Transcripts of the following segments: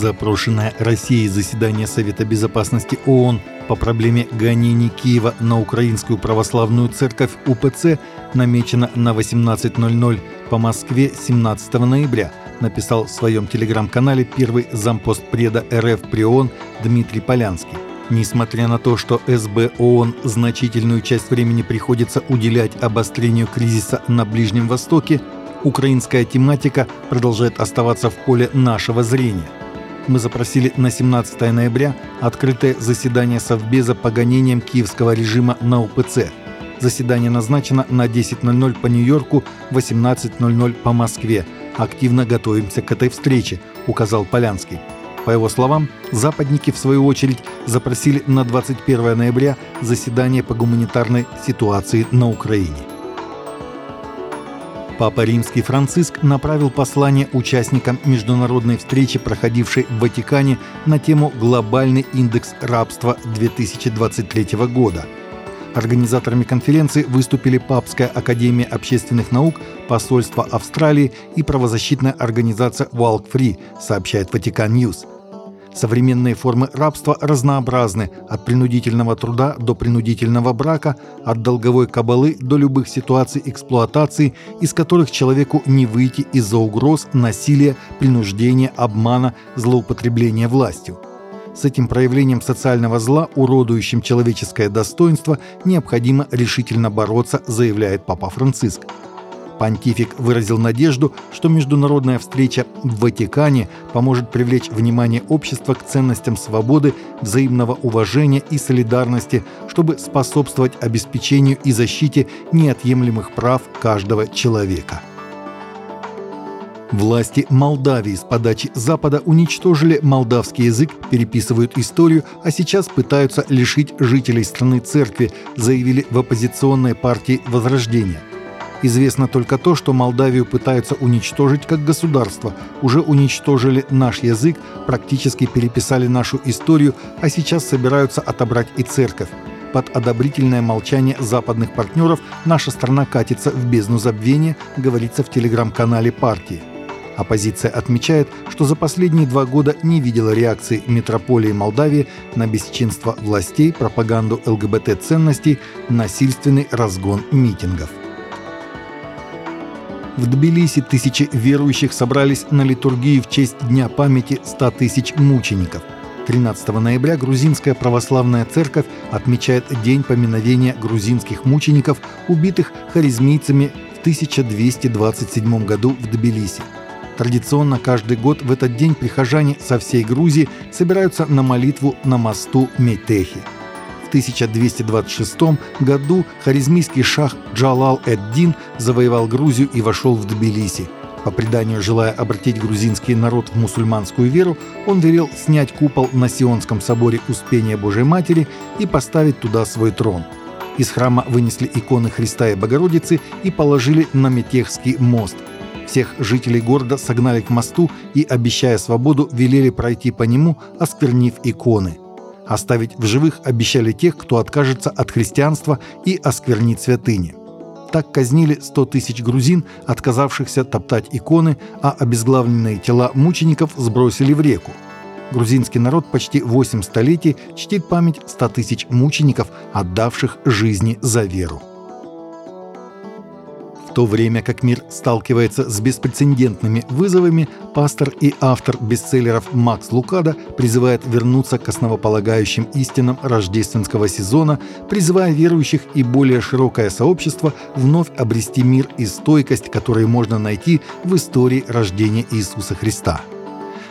Запрошенное Россией заседание Совета Безопасности ООН по проблеме гонений Киева на Украинскую Православную Церковь УПЦ намечено на 18.00 по Москве 17 ноября, написал в своем телеграм-канале первый зампост преда РФ при ООН Дмитрий Полянский. Несмотря на то, что СБ ООН значительную часть времени приходится уделять обострению кризиса на Ближнем Востоке, украинская тематика продолжает оставаться в поле нашего зрения. Мы запросили на 17 ноября открытое заседание Совбеза по гонениям киевского режима на УПЦ. Заседание назначено на 10.00 по Нью-Йорку, 18.00 по Москве. Активно готовимся к этой встрече, указал Полянский. По его словам, западники, в свою очередь, запросили на 21 ноября заседание по гуманитарной ситуации на Украине. Папа Римский Франциск направил послание участникам международной встречи, проходившей в Ватикане на тему «Глобальный индекс рабства 2023 года». Организаторами конференции выступили Папская академия общественных наук, посольство Австралии и правозащитная организация Walk Free, сообщает Vatican News. Современные формы рабства разнообразны от принудительного труда до принудительного брака, от долговой кабалы до любых ситуаций эксплуатации, из которых человеку не выйти из-за угроз, насилия, принуждения, обмана, злоупотребления властью. С этим проявлением социального зла, уродующим человеческое достоинство, необходимо решительно бороться, заявляет Папа Франциск. Понтифик выразил надежду, что международная встреча в Ватикане поможет привлечь внимание общества к ценностям свободы, взаимного уважения и солидарности, чтобы способствовать обеспечению и защите неотъемлемых прав каждого человека. Власти Молдавии с подачи Запада уничтожили молдавский язык, переписывают историю, а сейчас пытаются лишить жителей страны церкви, заявили в оппозиционной партии Возрождения. Известно только то, что Молдавию пытаются уничтожить как государство. Уже уничтожили наш язык, практически переписали нашу историю, а сейчас собираются отобрать и церковь. Под одобрительное молчание западных партнеров наша страна катится в бездну забвения, говорится в телеграм-канале партии. Оппозиция отмечает, что за последние два года не видела реакции метрополии Молдавии на бесчинство властей, пропаганду ЛГБТ-ценностей, насильственный разгон митингов. В Тбилиси тысячи верующих собрались на литургии в честь Дня памяти 100 тысяч мучеников. 13 ноября Грузинская православная церковь отмечает День поминовения грузинских мучеников, убитых харизмийцами в 1227 году в Тбилиси. Традиционно каждый год в этот день прихожане со всей Грузии собираются на молитву на мосту Метехи – 1226 году харизмийский шах Джалал эд-Дин завоевал Грузию и вошел в Тбилиси. По преданию, желая обратить грузинский народ в мусульманскую веру, он велел снять купол на Сионском соборе Успения Божьей Матери и поставить туда свой трон. Из храма вынесли иконы Христа и Богородицы и положили на Метехский мост. Всех жителей города согнали к мосту и, обещая свободу, велели пройти по нему, осквернив иконы – Оставить в живых обещали тех, кто откажется от христианства и осквернит святыни. Так казнили 100 тысяч грузин, отказавшихся топтать иконы, а обезглавленные тела мучеников сбросили в реку. Грузинский народ почти 8 столетий чтит память 100 тысяч мучеников, отдавших жизни за веру. В то время как мир сталкивается с беспрецедентными вызовами, пастор и автор бестселлеров Макс Лукада призывает вернуться к основополагающим истинам рождественского сезона, призывая верующих и более широкое сообщество вновь обрести мир и стойкость, которые можно найти в истории рождения Иисуса Христа.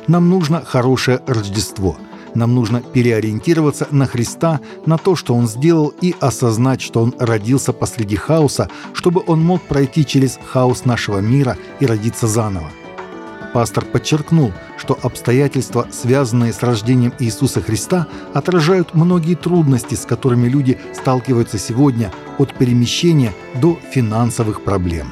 Нам нужно хорошее Рождество – нам нужно переориентироваться на Христа, на то, что Он сделал, и осознать, что Он родился посреди хаоса, чтобы Он мог пройти через хаос нашего мира и родиться заново. Пастор подчеркнул, что обстоятельства, связанные с рождением Иисуса Христа, отражают многие трудности, с которыми люди сталкиваются сегодня, от перемещения до финансовых проблем.